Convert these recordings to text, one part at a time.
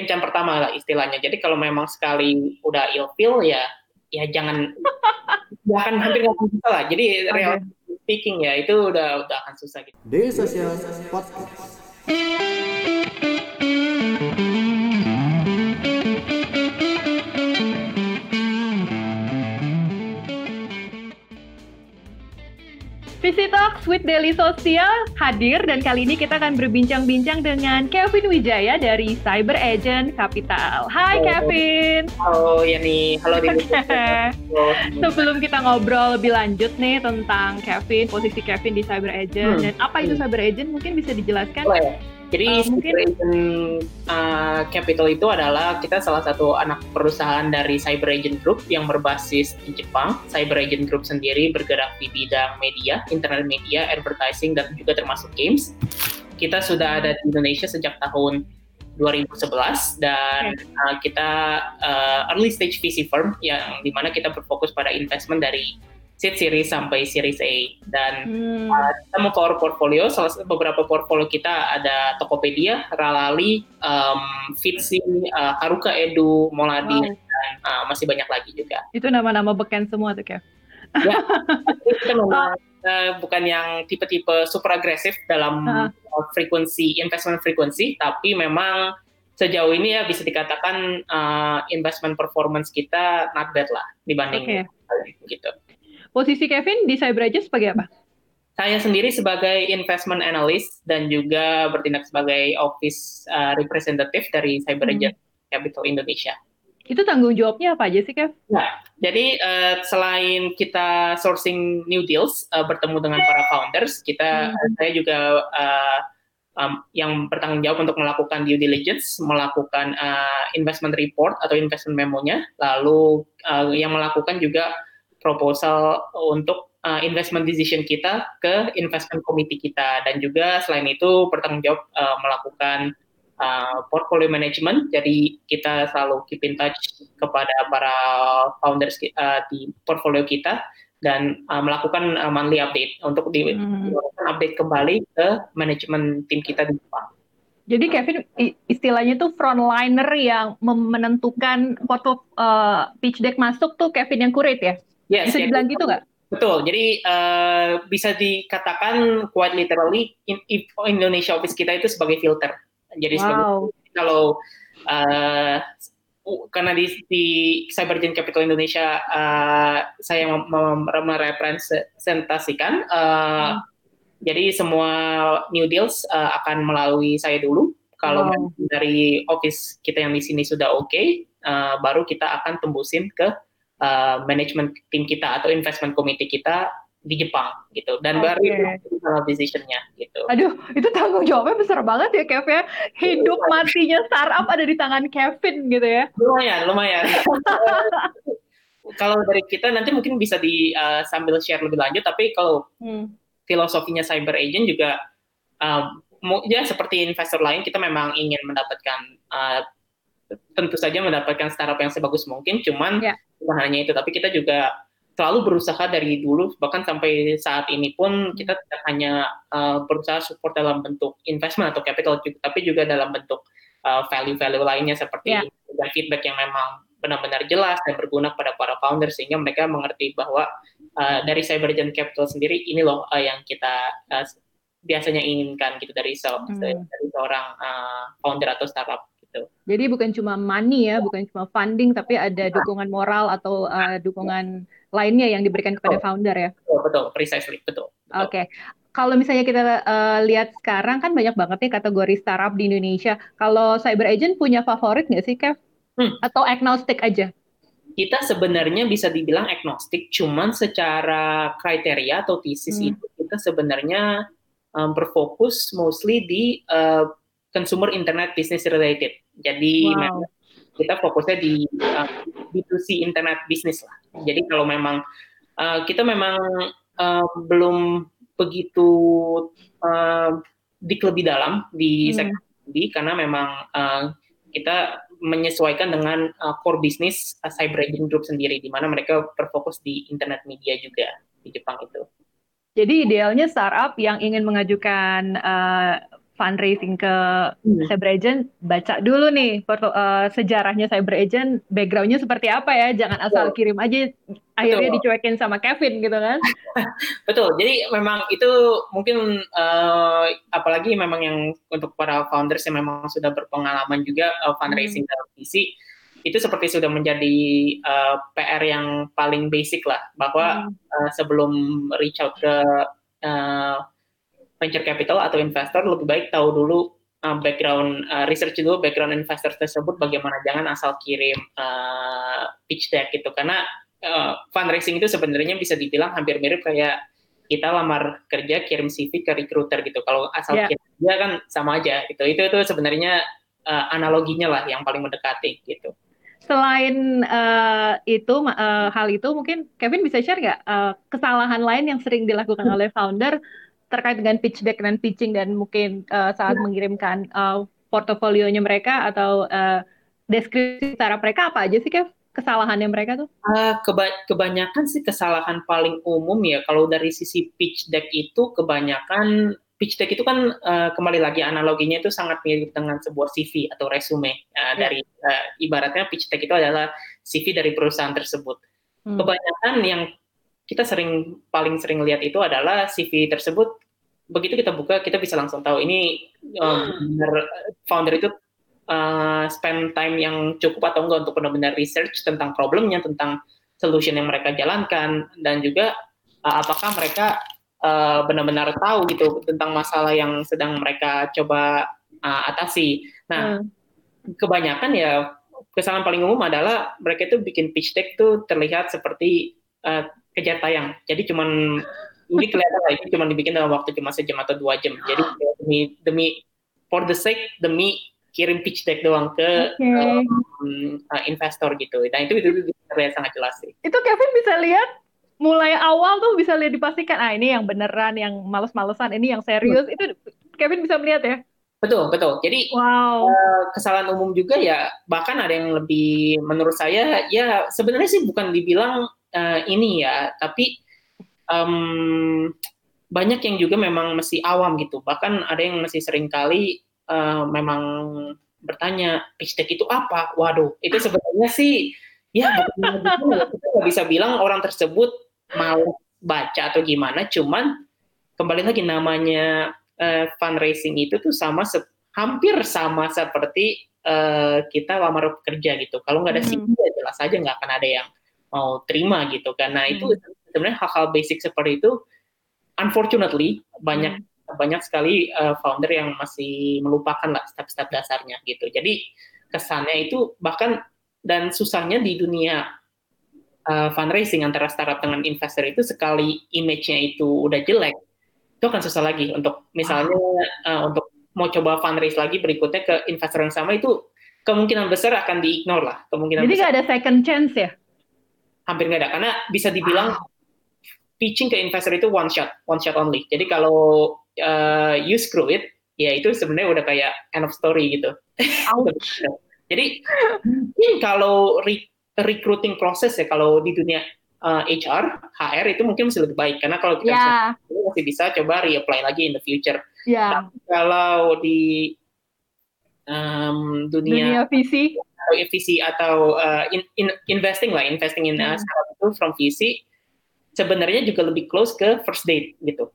kencan pertama lah istilahnya. Jadi kalau memang sekali udah ilfil ya ya jangan bahkan hampir nggak bisa lah. Jadi okay. real speaking ya itu udah udah akan susah gitu. Social Podcast. Visi Talks with Daily Sosial hadir dan kali ini kita akan berbincang-bincang dengan Kevin Wijaya dari Cyber Agent Capital. Hai halo. Kevin. Halo Yani, halo Daily Sebelum kita ngobrol lebih lanjut nih tentang Kevin, posisi Kevin di Cyber Agent hmm. dan apa itu hmm. Cyber Agent mungkin bisa dijelaskan? Boleh. Jadi uh, mungkin uh, Capital itu adalah kita salah satu anak perusahaan dari Cyber Agent Group yang berbasis di Jepang. Cyber Agent Group sendiri bergerak di bidang media, internet media, advertising dan juga termasuk games. Kita sudah ada di Indonesia sejak tahun 2011 dan uh, kita uh, early stage VC firm yang di mana kita berfokus pada investment dari seed series sampai series A dan hmm. uh, kita mau power portfolio salah satu beberapa portfolio kita ada Tokopedia, Ralali, um, Fitsi, uh, Haruka Edu, Moladi wow. dan uh, masih banyak lagi juga. Itu nama-nama beken semua tuh Kev. Ya, memang uh, bukan yang tipe-tipe super agresif dalam uh. frekuensi investment frekuensi, tapi memang sejauh ini ya bisa dikatakan uh, investment performance kita not bad lah dibanding okay. gitu. Posisi Kevin di Cyberagent sebagai apa? Saya sendiri sebagai investment analyst dan juga bertindak sebagai office uh, representative dari Cyberagent hmm. Capital Indonesia. Itu tanggung jawabnya apa aja sih, Kev? Nah, jadi uh, selain kita sourcing new deals, uh, bertemu dengan para founders, kita hmm. saya juga uh, um, yang bertanggung jawab untuk melakukan due diligence, melakukan uh, investment report atau investment memonya, lalu uh, yang melakukan juga proposal untuk uh, investment decision kita ke investment committee kita dan juga selain itu bertanggung jawab uh, melakukan uh, portfolio management jadi kita selalu keep in touch kepada para founders uh, di portfolio kita dan uh, melakukan uh, monthly update untuk di hmm. update kembali ke manajemen tim kita di Jepang. Jadi Kevin istilahnya tuh frontliner yang menentukan foto uh, pitch deck masuk tuh Kevin yang kurate ya? Yes, bisa dibilang gitu nggak? Betul. Jadi uh, bisa dikatakan quite literally in, in Indonesia office kita itu sebagai filter. Jadi wow. sebagai kalau uh, karena di, di Cybergen Capital Indonesia uh, saya merepresentasikan, uh, hmm. jadi semua new deals uh, akan melalui saya dulu. Kalau wow. dari office kita yang di sini sudah oke, okay, uh, baru kita akan tembusin ke uh, manajemen tim kita atau investment committee kita di Jepang gitu dan okay. baru itu final decisionnya gitu. Aduh, itu tanggung jawabnya besar banget ya Kev ya. Hidup matinya startup ada di tangan Kevin gitu ya. Lumayan, lumayan. kalau dari kita nanti mungkin bisa di uh, sambil share lebih lanjut tapi kalau hmm. filosofinya cyber agent juga uh, ya seperti investor lain kita memang ingin mendapatkan uh, tentu saja mendapatkan startup yang sebagus mungkin cuman yeah bukan hanya itu tapi kita juga selalu berusaha dari dulu bahkan sampai saat ini pun kita tidak hanya uh, berusaha support dalam bentuk investment atau capital tapi juga dalam bentuk uh, value-value lainnya seperti yeah. feedback yang memang benar-benar jelas dan berguna pada para founder sehingga mereka mengerti bahwa uh, dari Cybergen Capital sendiri ini loh uh, yang kita uh, biasanya inginkan gitu dari, se hmm. dari seorang uh, founder atau startup gitu. Jadi bukan cuma money ya, bukan cuma funding, tapi ada dukungan moral atau uh, dukungan lainnya yang diberikan kepada founder ya. Betul, betul, precisely, betul. Oke. Okay. Kalau misalnya kita uh, lihat sekarang kan banyak banget nih kategori startup di Indonesia. Kalau cyber agent punya favorit nggak sih, Kev? Hmm. Atau agnostik aja? Kita sebenarnya bisa dibilang agnostik, cuman secara kriteria atau tesis hmm. itu kita sebenarnya um, berfokus mostly di uh, consumer internet business related. Jadi wow. kita fokusnya di uh, B2C internet business lah. Jadi kalau memang uh, kita memang uh, belum begitu uh, dik lebih dalam di hmm. sektor ini karena memang uh, kita menyesuaikan dengan uh, core bisnis uh, cyber agent group sendiri di mana mereka berfokus di internet media juga di Jepang itu. Jadi idealnya startup yang ingin mengajukan uh, fundraising ke hmm. cyber agent, baca dulu nih uh, sejarahnya cyber agent, backgroundnya seperti apa ya, jangan asal Betul. kirim aja, akhirnya Betul. dicuekin sama Kevin gitu kan? Betul, jadi memang itu mungkin uh, apalagi memang yang untuk para founders yang memang sudah berpengalaman juga uh, fundraising hmm. dalam visi, itu seperti sudah menjadi uh, PR yang paling basic lah, bahwa hmm. uh, sebelum reach out ke uh, venture capital atau investor lebih baik tahu dulu uh, background uh, research dulu background investor tersebut bagaimana. Jangan asal kirim uh, pitch deck gitu. Karena uh, fundraising itu sebenarnya bisa dibilang hampir mirip kayak kita lamar kerja kirim CV ke recruiter gitu. Kalau asal yeah. kirim dia kan sama aja gitu. Itu itu sebenarnya uh, analoginya lah yang paling mendekati gitu. Selain uh, itu uh, hal itu mungkin Kevin bisa share nggak uh, kesalahan lain yang sering dilakukan oleh founder terkait dengan pitch deck dan pitching dan mungkin uh, saat ya. mengirimkan uh, portofolionya mereka atau uh, deskripsi cara mereka apa aja sih Kev? Kesalahannya mereka tuh? Uh, keba kebanyakan sih kesalahan paling umum ya kalau dari sisi pitch deck itu kebanyakan pitch deck itu kan uh, kembali lagi analoginya itu sangat mirip dengan sebuah CV atau resume uh, ya. dari uh, ibaratnya pitch deck itu adalah CV dari perusahaan tersebut. Hmm. Kebanyakan yang kita sering paling sering lihat itu adalah CV tersebut begitu kita buka kita bisa langsung tahu ini um, founder itu uh, spend time yang cukup atau enggak untuk benar-benar research tentang problemnya tentang solution yang mereka jalankan dan juga uh, apakah mereka uh, benar-benar tahu gitu tentang masalah yang sedang mereka coba uh, atasi. Nah, hmm. kebanyakan ya kesalahan paling umum adalah mereka itu bikin pitch deck tuh terlihat seperti uh, kejar tayang. Jadi cuman ini kelihatan lah ini cuma dibikin dalam waktu cuma sejam atau dua jam. Jadi demi demi for the sake demi kirim pitch deck doang ke okay. um, uh, investor gitu. Nah itu itu, itu terlihat sangat jelas sih. Itu Kevin bisa lihat mulai awal tuh bisa lihat dipastikan ah ini yang beneran, yang males-malesan, ini yang serius. Hmm. Itu Kevin bisa melihat ya. Betul, betul. Jadi wow. uh, kesalahan umum juga ya bahkan ada yang lebih menurut saya ya sebenarnya sih bukan dibilang uh, ini ya, tapi um, banyak yang juga memang masih awam gitu. Bahkan ada yang masih sering kali uh, memang bertanya pitch deck itu apa? Waduh, itu sebenarnya sih ya bukan kita nggak bisa bilang orang tersebut mau baca atau gimana. Cuman kembali lagi namanya uh, fundraising itu tuh sama hampir sama seperti uh, kita lamar kerja gitu. Kalau nggak ada hmm. CV ya jelas aja nggak akan ada yang mau terima gitu karena hmm. itu sebenarnya hal-hal basic seperti itu unfortunately banyak hmm. banyak sekali uh, founder yang masih melupakan lah step-step dasarnya gitu jadi kesannya itu bahkan dan susahnya di dunia uh, fundraising antara startup dengan investor itu sekali image-nya itu udah jelek itu akan susah lagi untuk misalnya uh, untuk mau coba fundraise lagi berikutnya ke investor yang sama itu kemungkinan besar akan diignore lah kemungkinan jadi nggak ada second chance ya hampir nggak ada. Karena bisa dibilang pitching ke investor itu one shot one shot only. Jadi kalau uh, you screw it ya itu sebenarnya udah kayak end of story gitu. Jadi mungkin kalau re recruiting proses ya kalau di dunia uh, eh, HR HR itu mungkin masih lebih baik. Karena kalau kita yeah. masih bisa coba reapply lagi in the future. Yeah. Tapi kalau di um, dunia, dunia visi atau VC atau uh, in, in, investing lah, investing in uh, hmm. startup itu from VC sebenarnya juga lebih close ke first date gitu.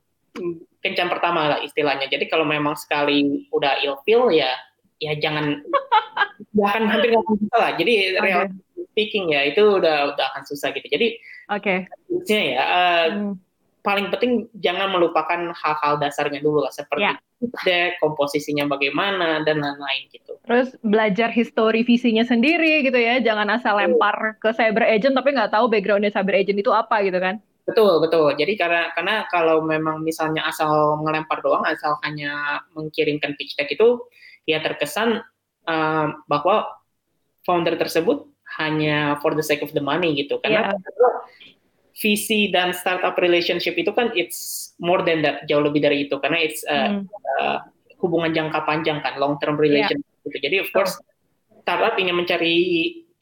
Kencan pertama lah istilahnya. Jadi kalau memang sekali udah ilfeel ya ya jangan ya akan hampir nggak bisa lah. Jadi okay. real speaking ya itu udah udah akan susah gitu. Jadi oke. Okay. ya uh, hmm. Paling penting jangan melupakan hal-hal dasarnya dulu lah seperti yeah deck, komposisinya bagaimana dan lain-lain gitu. Terus belajar histori visinya sendiri gitu ya, jangan asal lempar ke cyber agent tapi nggak tahu backgroundnya cyber agent itu apa gitu kan? Betul betul. Jadi karena karena kalau memang misalnya asal ngelempar doang, asal hanya mengirimkan pitch deck itu ya terkesan uh, bahwa founder tersebut hanya for the sake of the money gitu. Karena yeah. Visi dan startup relationship itu kan it's more than that jauh lebih dari itu karena it's uh, hmm. uh, hubungan jangka panjang kan long term relationship yeah. gitu jadi of course startup ingin mencari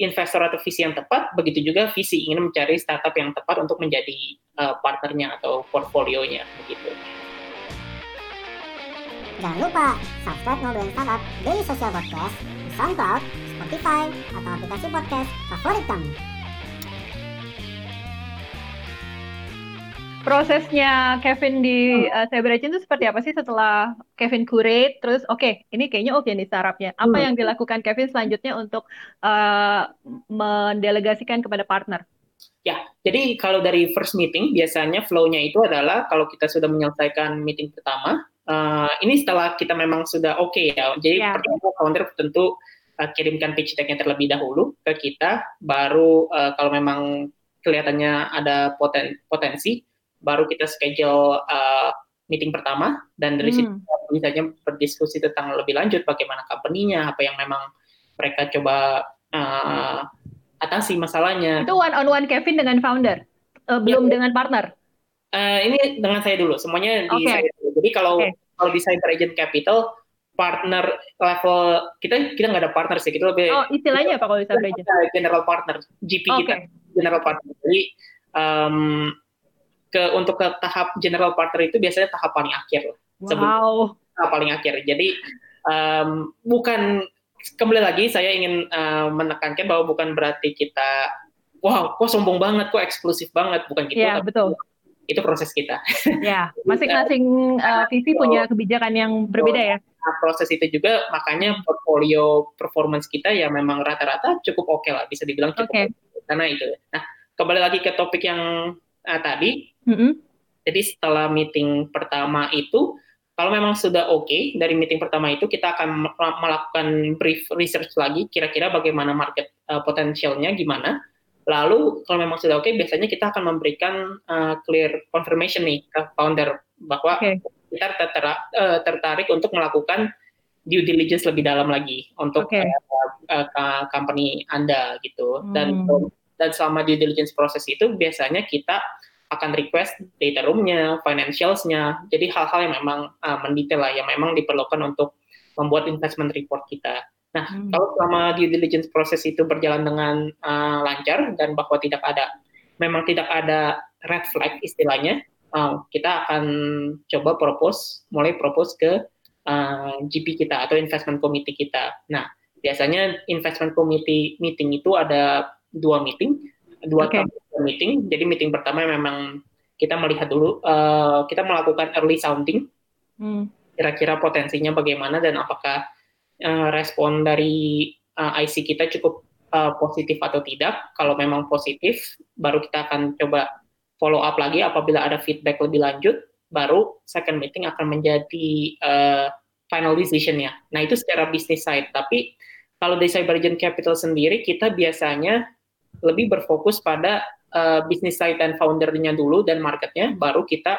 investor atau visi yang tepat begitu juga visi ingin mencari startup yang tepat untuk menjadi uh, partnernya atau portfolionya begitu. Jangan lupa subscribe Ngobrolin Startup Daily Social Podcast di SoundCloud, Spotify, atau aplikasi podcast favorit kamu. Prosesnya Kevin di uh, Cyber Agent itu seperti apa sih setelah Kevin curate terus oke okay, ini kayaknya oke okay nih startupnya apa hmm. yang dilakukan Kevin selanjutnya untuk uh, mendelegasikan kepada partner Ya, jadi kalau dari first meeting biasanya flow-nya itu adalah kalau kita sudah menyelesaikan meeting pertama, uh, ini setelah kita memang sudah oke okay ya. Jadi yeah. pertama founder tentu uh, kirimkan pitch deck-nya terlebih dahulu ke kita, baru uh, kalau memang kelihatannya ada poten potensi, baru kita schedule uh, meeting pertama dan dari hmm. situ misalnya berdiskusi tentang lebih lanjut bagaimana company-nya, apa yang memang mereka coba uh, atasi masalahnya. Itu one on one Kevin dengan founder, uh, belum ya. dengan partner. Uh, ini dengan saya dulu, semuanya di okay. saya dulu. Jadi kalau okay. kalau di Cyber Agent Capital partner level kita kita nggak ada partner sih kita lebih oh istilahnya apa kalau di Cyber Agent general partner GP okay. kita general partner jadi um, ke untuk ke tahap general partner itu biasanya tahap paling akhir wow. sebelum tahap paling akhir. Jadi um, bukan kembali lagi saya ingin uh, menekankan bahwa bukan berarti kita wow kok sombong banget kok eksklusif banget. Bukan gitu. Ya, betul. itu proses kita. Ya masing-masing uh, visi punya kebijakan yang berbeda ya. Nah, proses itu juga makanya portfolio performance kita ya memang rata-rata cukup oke okay lah bisa dibilang cukup okay. karena itu. Nah kembali lagi ke topik yang uh, tadi mm -hmm. jadi setelah meeting pertama itu kalau memang sudah oke okay, dari meeting pertama itu kita akan melakukan brief research lagi kira-kira bagaimana market uh, potensialnya gimana. Lalu kalau memang sudah oke okay, biasanya kita akan memberikan uh, clear confirmation nih ke founder bahwa okay. kita tertarik, uh, tertarik untuk melakukan due diligence lebih dalam lagi untuk okay. uh, uh, company Anda gitu. Hmm. dan selama due diligence proses itu biasanya kita akan request data room-nya, financials-nya. Jadi hal-hal yang memang uh, mendetail lah, yang memang diperlukan untuk membuat investment report kita. Nah, hmm. kalau selama due diligence proses itu berjalan dengan uh, lancar dan bahwa tidak ada, memang tidak ada red flag istilahnya, uh, kita akan coba propose, mulai propose ke uh, GP kita atau investment committee kita. Nah, biasanya investment committee meeting itu ada dua meeting, dua okay meeting. Jadi meeting pertama memang kita melihat dulu, uh, kita melakukan early sounding, hmm. kira-kira potensinya bagaimana dan apakah uh, respon dari uh, eh, IC kita cukup uh, positif atau tidak. Kalau memang positif, baru kita akan coba follow up lagi apabila ada feedback lebih lanjut, baru second meeting akan menjadi uh, final decision ya. Nah itu secara business side, tapi kalau dari Cybergen Capital sendiri kita biasanya lebih berfokus pada uh, business side dan foundernya dulu dan marketnya, baru kita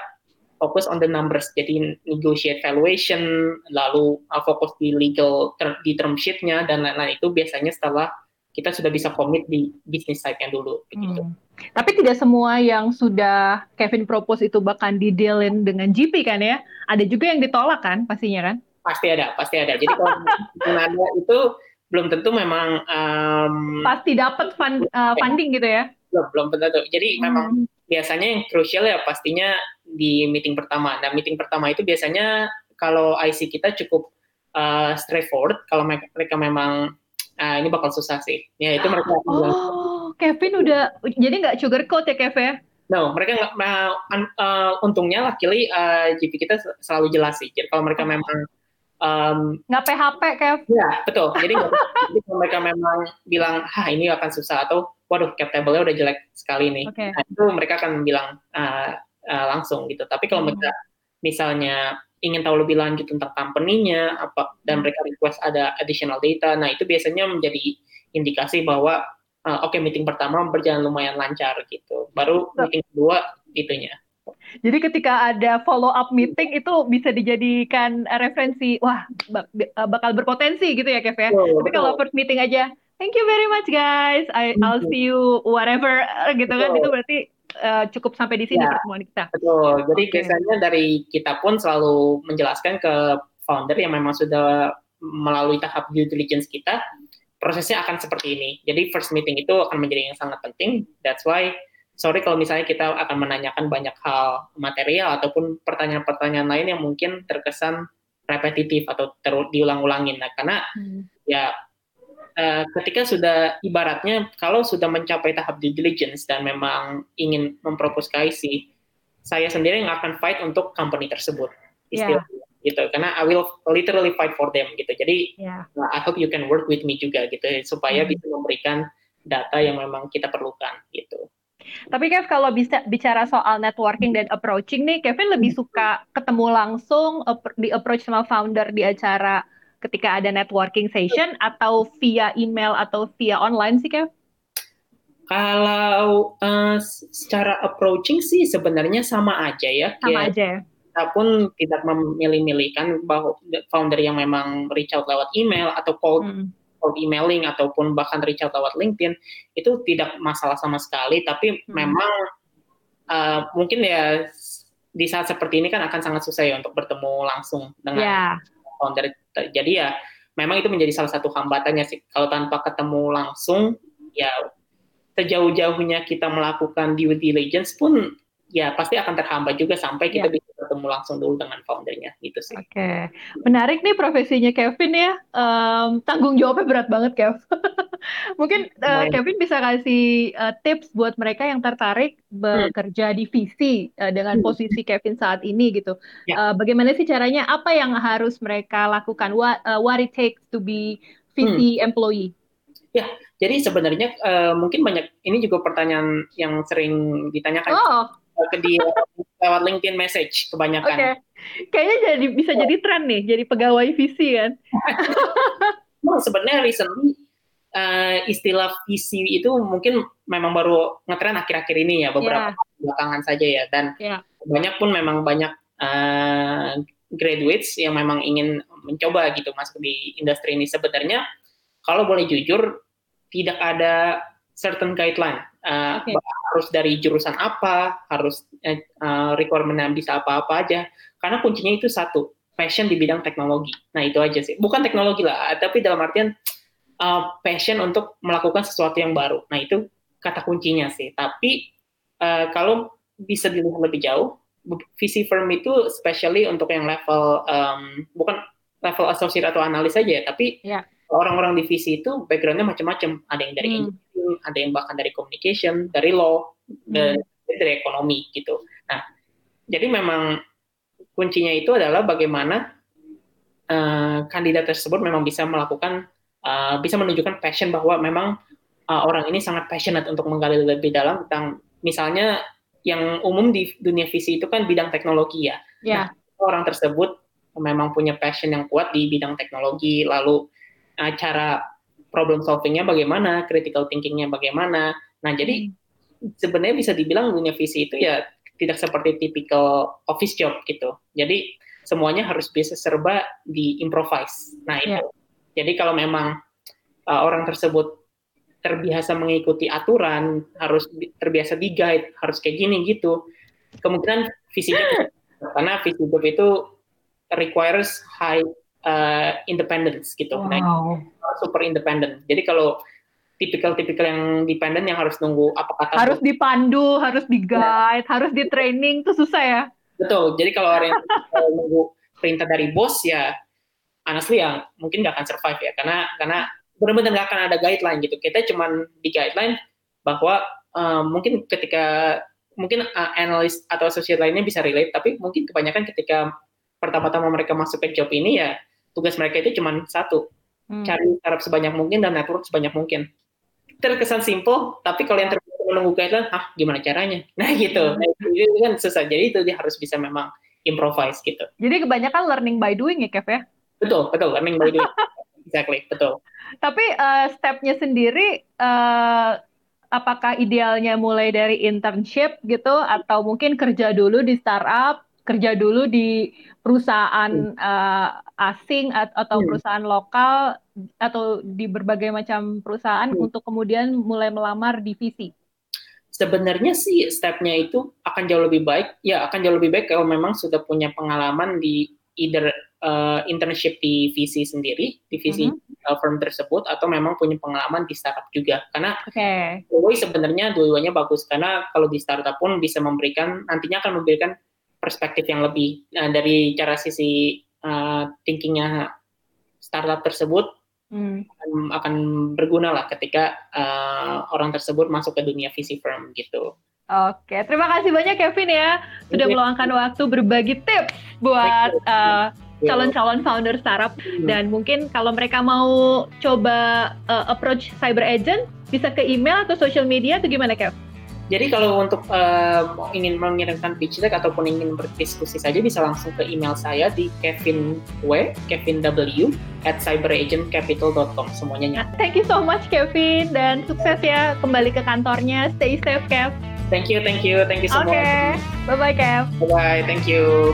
fokus on the numbers. Jadi negotiate valuation, lalu uh, fokus di legal ter di term sheet-nya dan lain-lain itu biasanya setelah kita sudah bisa komit di business side-nya dulu. Begitu. Hmm. Tapi tidak semua yang sudah Kevin propose itu bahkan didealin dengan GP kan ya? Ada juga yang ditolak kan pastinya kan? Pasti ada, pasti ada. Jadi kalau ada itu belum tentu memang um, pasti dapat fund, uh, funding gitu ya? belum belum tentu jadi hmm. memang biasanya yang krusial ya pastinya di meeting pertama nah meeting pertama itu biasanya kalau IC kita cukup uh, straightforward kalau mereka, mereka memang uh, ini bakal susah sih ya itu mereka oh bilang, Kevin udah jadi nggak sugarcoat ya Kevin ya No, mereka nggak. Uh, uh, untungnya luckily uh, GP kita selalu jelas sih. Jadi kalau mereka memang um, nggak PHP Kev. Ya betul. Jadi, jadi kalau mereka memang bilang, ah ini akan susah atau waduh cap table-nya udah jelek sekali nih. Okay. Nah, itu mereka akan bilang uh, uh, langsung gitu. Tapi kalau hmm. mereka misalnya ingin tahu lebih lanjut tentang company-nya apa dan hmm. mereka request ada additional data, nah itu biasanya menjadi indikasi bahwa uh, oke okay, meeting pertama berjalan lumayan lancar gitu. Baru meeting kedua itunya. Jadi ketika ada follow up meeting itu bisa dijadikan referensi, wah bakal berpotensi gitu ya Kev ya. Oh, Tapi kalau first meeting aja thank you very much guys. I, I'll see you whatever gitu kan itu berarti uh, cukup sampai di sini ya, pertemuan kita. Betul. Jadi okay. biasanya dari kita pun selalu menjelaskan ke founder yang memang sudah melalui tahap due diligence kita, prosesnya akan seperti ini. Jadi first meeting itu akan menjadi yang sangat penting. That's why sorry kalau misalnya kita akan menanyakan banyak hal material ataupun pertanyaan-pertanyaan lain yang mungkin terkesan repetitif atau terus diulang-ulangin. Nah, karena hmm. ya uh, ketika sudah ibaratnya kalau sudah mencapai tahap due diligence dan memang ingin mempropos KIC, saya sendiri yang akan fight untuk company tersebut. Istilah yeah gitu karena I will literally fight for them gitu jadi yeah. uh, I hope you can work with me juga gitu supaya hmm. bisa memberikan data yang memang kita perlukan gitu tapi Kev kalau bisa bicara soal networking dan approaching nih, Kevin lebih suka ketemu langsung di approach sama founder di acara ketika ada networking session atau via email atau via online sih Kev? Kalau uh, secara approaching sih sebenarnya sama aja ya. Sama aja. Ya? kita pun tidak memilih-milihkan bahwa founder yang memang reach out lewat email atau cold, hmm. Cold emailing ataupun bahkan reach out lewat LinkedIn itu tidak masalah sama sekali tapi hmm. memang uh, mungkin ya di saat seperti ini kan akan sangat susah ya untuk bertemu langsung dengan yeah. founder jadi ya memang itu menjadi salah satu hambatannya sih kalau tanpa ketemu langsung ya sejauh-jauhnya kita melakukan due diligence pun ya pasti akan terhambat juga sampai kita yeah. bisa ketemu langsung dulu dengan foundernya gitu sih. Oke, okay. menarik nih profesinya Kevin ya. Um, tanggung jawabnya berat banget Kev. Mungkin uh, Kevin bisa kasih uh, tips buat mereka yang tertarik bekerja hmm. di VC uh, dengan hmm. posisi Kevin saat ini gitu. Yeah. Ya. Uh, bagaimana sih caranya? Apa yang harus mereka lakukan? What uh, what it takes to be VC hmm. employee? Ya, jadi sebenarnya uh, mungkin banyak ini juga pertanyaan yang sering ditanyakan. Oh ke dia lewat LinkedIn message kebanyakan. Okay. Kayaknya jadi bisa oh. jadi tren nih, jadi pegawai visi kan. nah, sebenarnya recently uh, istilah visi itu mungkin memang baru ngetren akhir-akhir ini ya, beberapa yeah. belakangan saja ya dan yeah. banyak pun memang banyak uh, graduates yang memang ingin mencoba gitu masuk di industri ini sebenarnya kalau boleh jujur tidak ada certain guideline uh, okay. Harus dari jurusan apa harus uh, requirementnya bisa apa-apa aja. Karena kuncinya itu satu passion di bidang teknologi. Nah itu aja sih. Bukan teknologi lah tapi dalam artian uh, passion untuk melakukan sesuatu yang baru. Nah itu kata kuncinya sih. Tapi uh, kalau bisa dilihat lebih jauh visi firm itu especially untuk yang level um, bukan level associate atau analis saja ya tapi yeah orang-orang di visi itu backgroundnya macam-macam. Ada yang dari hmm. engineering, ada yang bahkan dari communication, dari law, hmm. dan dari ekonomi gitu. Nah, jadi memang kuncinya itu adalah bagaimana uh, kandidat tersebut memang bisa melakukan, uh, bisa menunjukkan passion bahwa memang uh, orang ini sangat passionate untuk menggali lebih dalam tentang misalnya yang umum di dunia visi itu kan bidang teknologi ya. Yeah. Nah, orang tersebut memang punya passion yang kuat di bidang teknologi, lalu uh, cara problem solvingnya bagaimana, critical thinkingnya bagaimana. Nah, jadi hmm. sebenarnya bisa dibilang dunia visi itu ya tidak seperti typical office job gitu. Jadi semuanya harus bisa serba di improvise. Nah itu. Yeah. Jadi kalau memang uh, orang tersebut terbiasa mengikuti aturan, harus terbiasa di guide, harus kayak gini gitu. Kemungkinan visinya karena visi job itu requires high uh, independence gitu. Nah, wow. Nah, super independent. Jadi kalau tipikal-tipikal yang dependent yang harus nunggu apa kata harus bos. dipandu, harus di guide, ya. harus di training itu susah ya. Betul. Jadi kalau orang yang nunggu perintah dari bos ya honestly ya mungkin nggak akan survive ya karena karena benar-benar nggak akan ada guideline gitu. Kita cuman di guideline bahwa uh, mungkin ketika mungkin uh, analis atau associate lainnya bisa relate tapi mungkin kebanyakan ketika pertama-tama mereka masuk ke job ini ya tugas mereka itu cuma satu hmm. cari startup sebanyak mungkin dan network sebanyak mungkin. Terkesan simple tapi kalau yang terbiasa menunggu guideline ah gimana caranya? Nah gitu. Hmm. nah, itu kan susah. Jadi itu dia harus bisa memang improvise gitu. Jadi kebanyakan learning by doing ya Kev ya? Betul betul. Learning by doing. Exactly betul. Tapi uh, stepnya sendiri uh, apakah idealnya mulai dari internship gitu atau mungkin kerja dulu di startup kerja dulu di perusahaan uh, asing atau hmm. perusahaan lokal atau di berbagai macam perusahaan hmm. untuk kemudian mulai melamar divisi? Sebenarnya sih stepnya itu akan jauh lebih baik. Ya akan jauh lebih baik kalau memang sudah punya pengalaman di either uh, internship di VC sendiri, di VC mm-hmm. uh, firm tersebut, atau memang punya pengalaman di startup juga. Karena okay. sebenarnya dua-duanya bagus karena kalau di startup pun bisa memberikan nantinya akan memberikan perspektif yang lebih uh, dari cara sisi uh, thinkingnya startup tersebut hmm. akan, akan berguna lah ketika uh, orang tersebut masuk ke dunia VC firm gitu. Oke, terima kasih banyak Kevin ya sudah meluangkan waktu berbagi tips buat uh, calon-calon founder startup dan mungkin kalau mereka mau coba uh, approach cyber agent bisa ke email atau social media atau gimana Kev? Jadi kalau untuk uh, ingin mengirimkan pitch deck ataupun ingin berdiskusi saja bisa langsung ke email saya di Kevin W, Kevin W at cyberagentcapital.com semuanya. Nah, thank you so much Kevin dan sukses ya kembali ke kantornya. Stay safe Kev. Thank you, thank you, thank you so okay. much. Oke, bye bye Kev. Bye bye, thank you.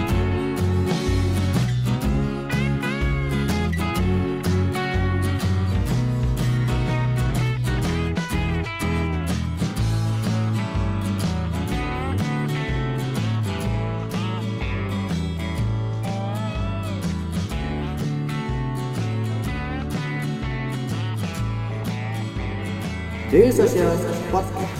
Daily Social Podcast.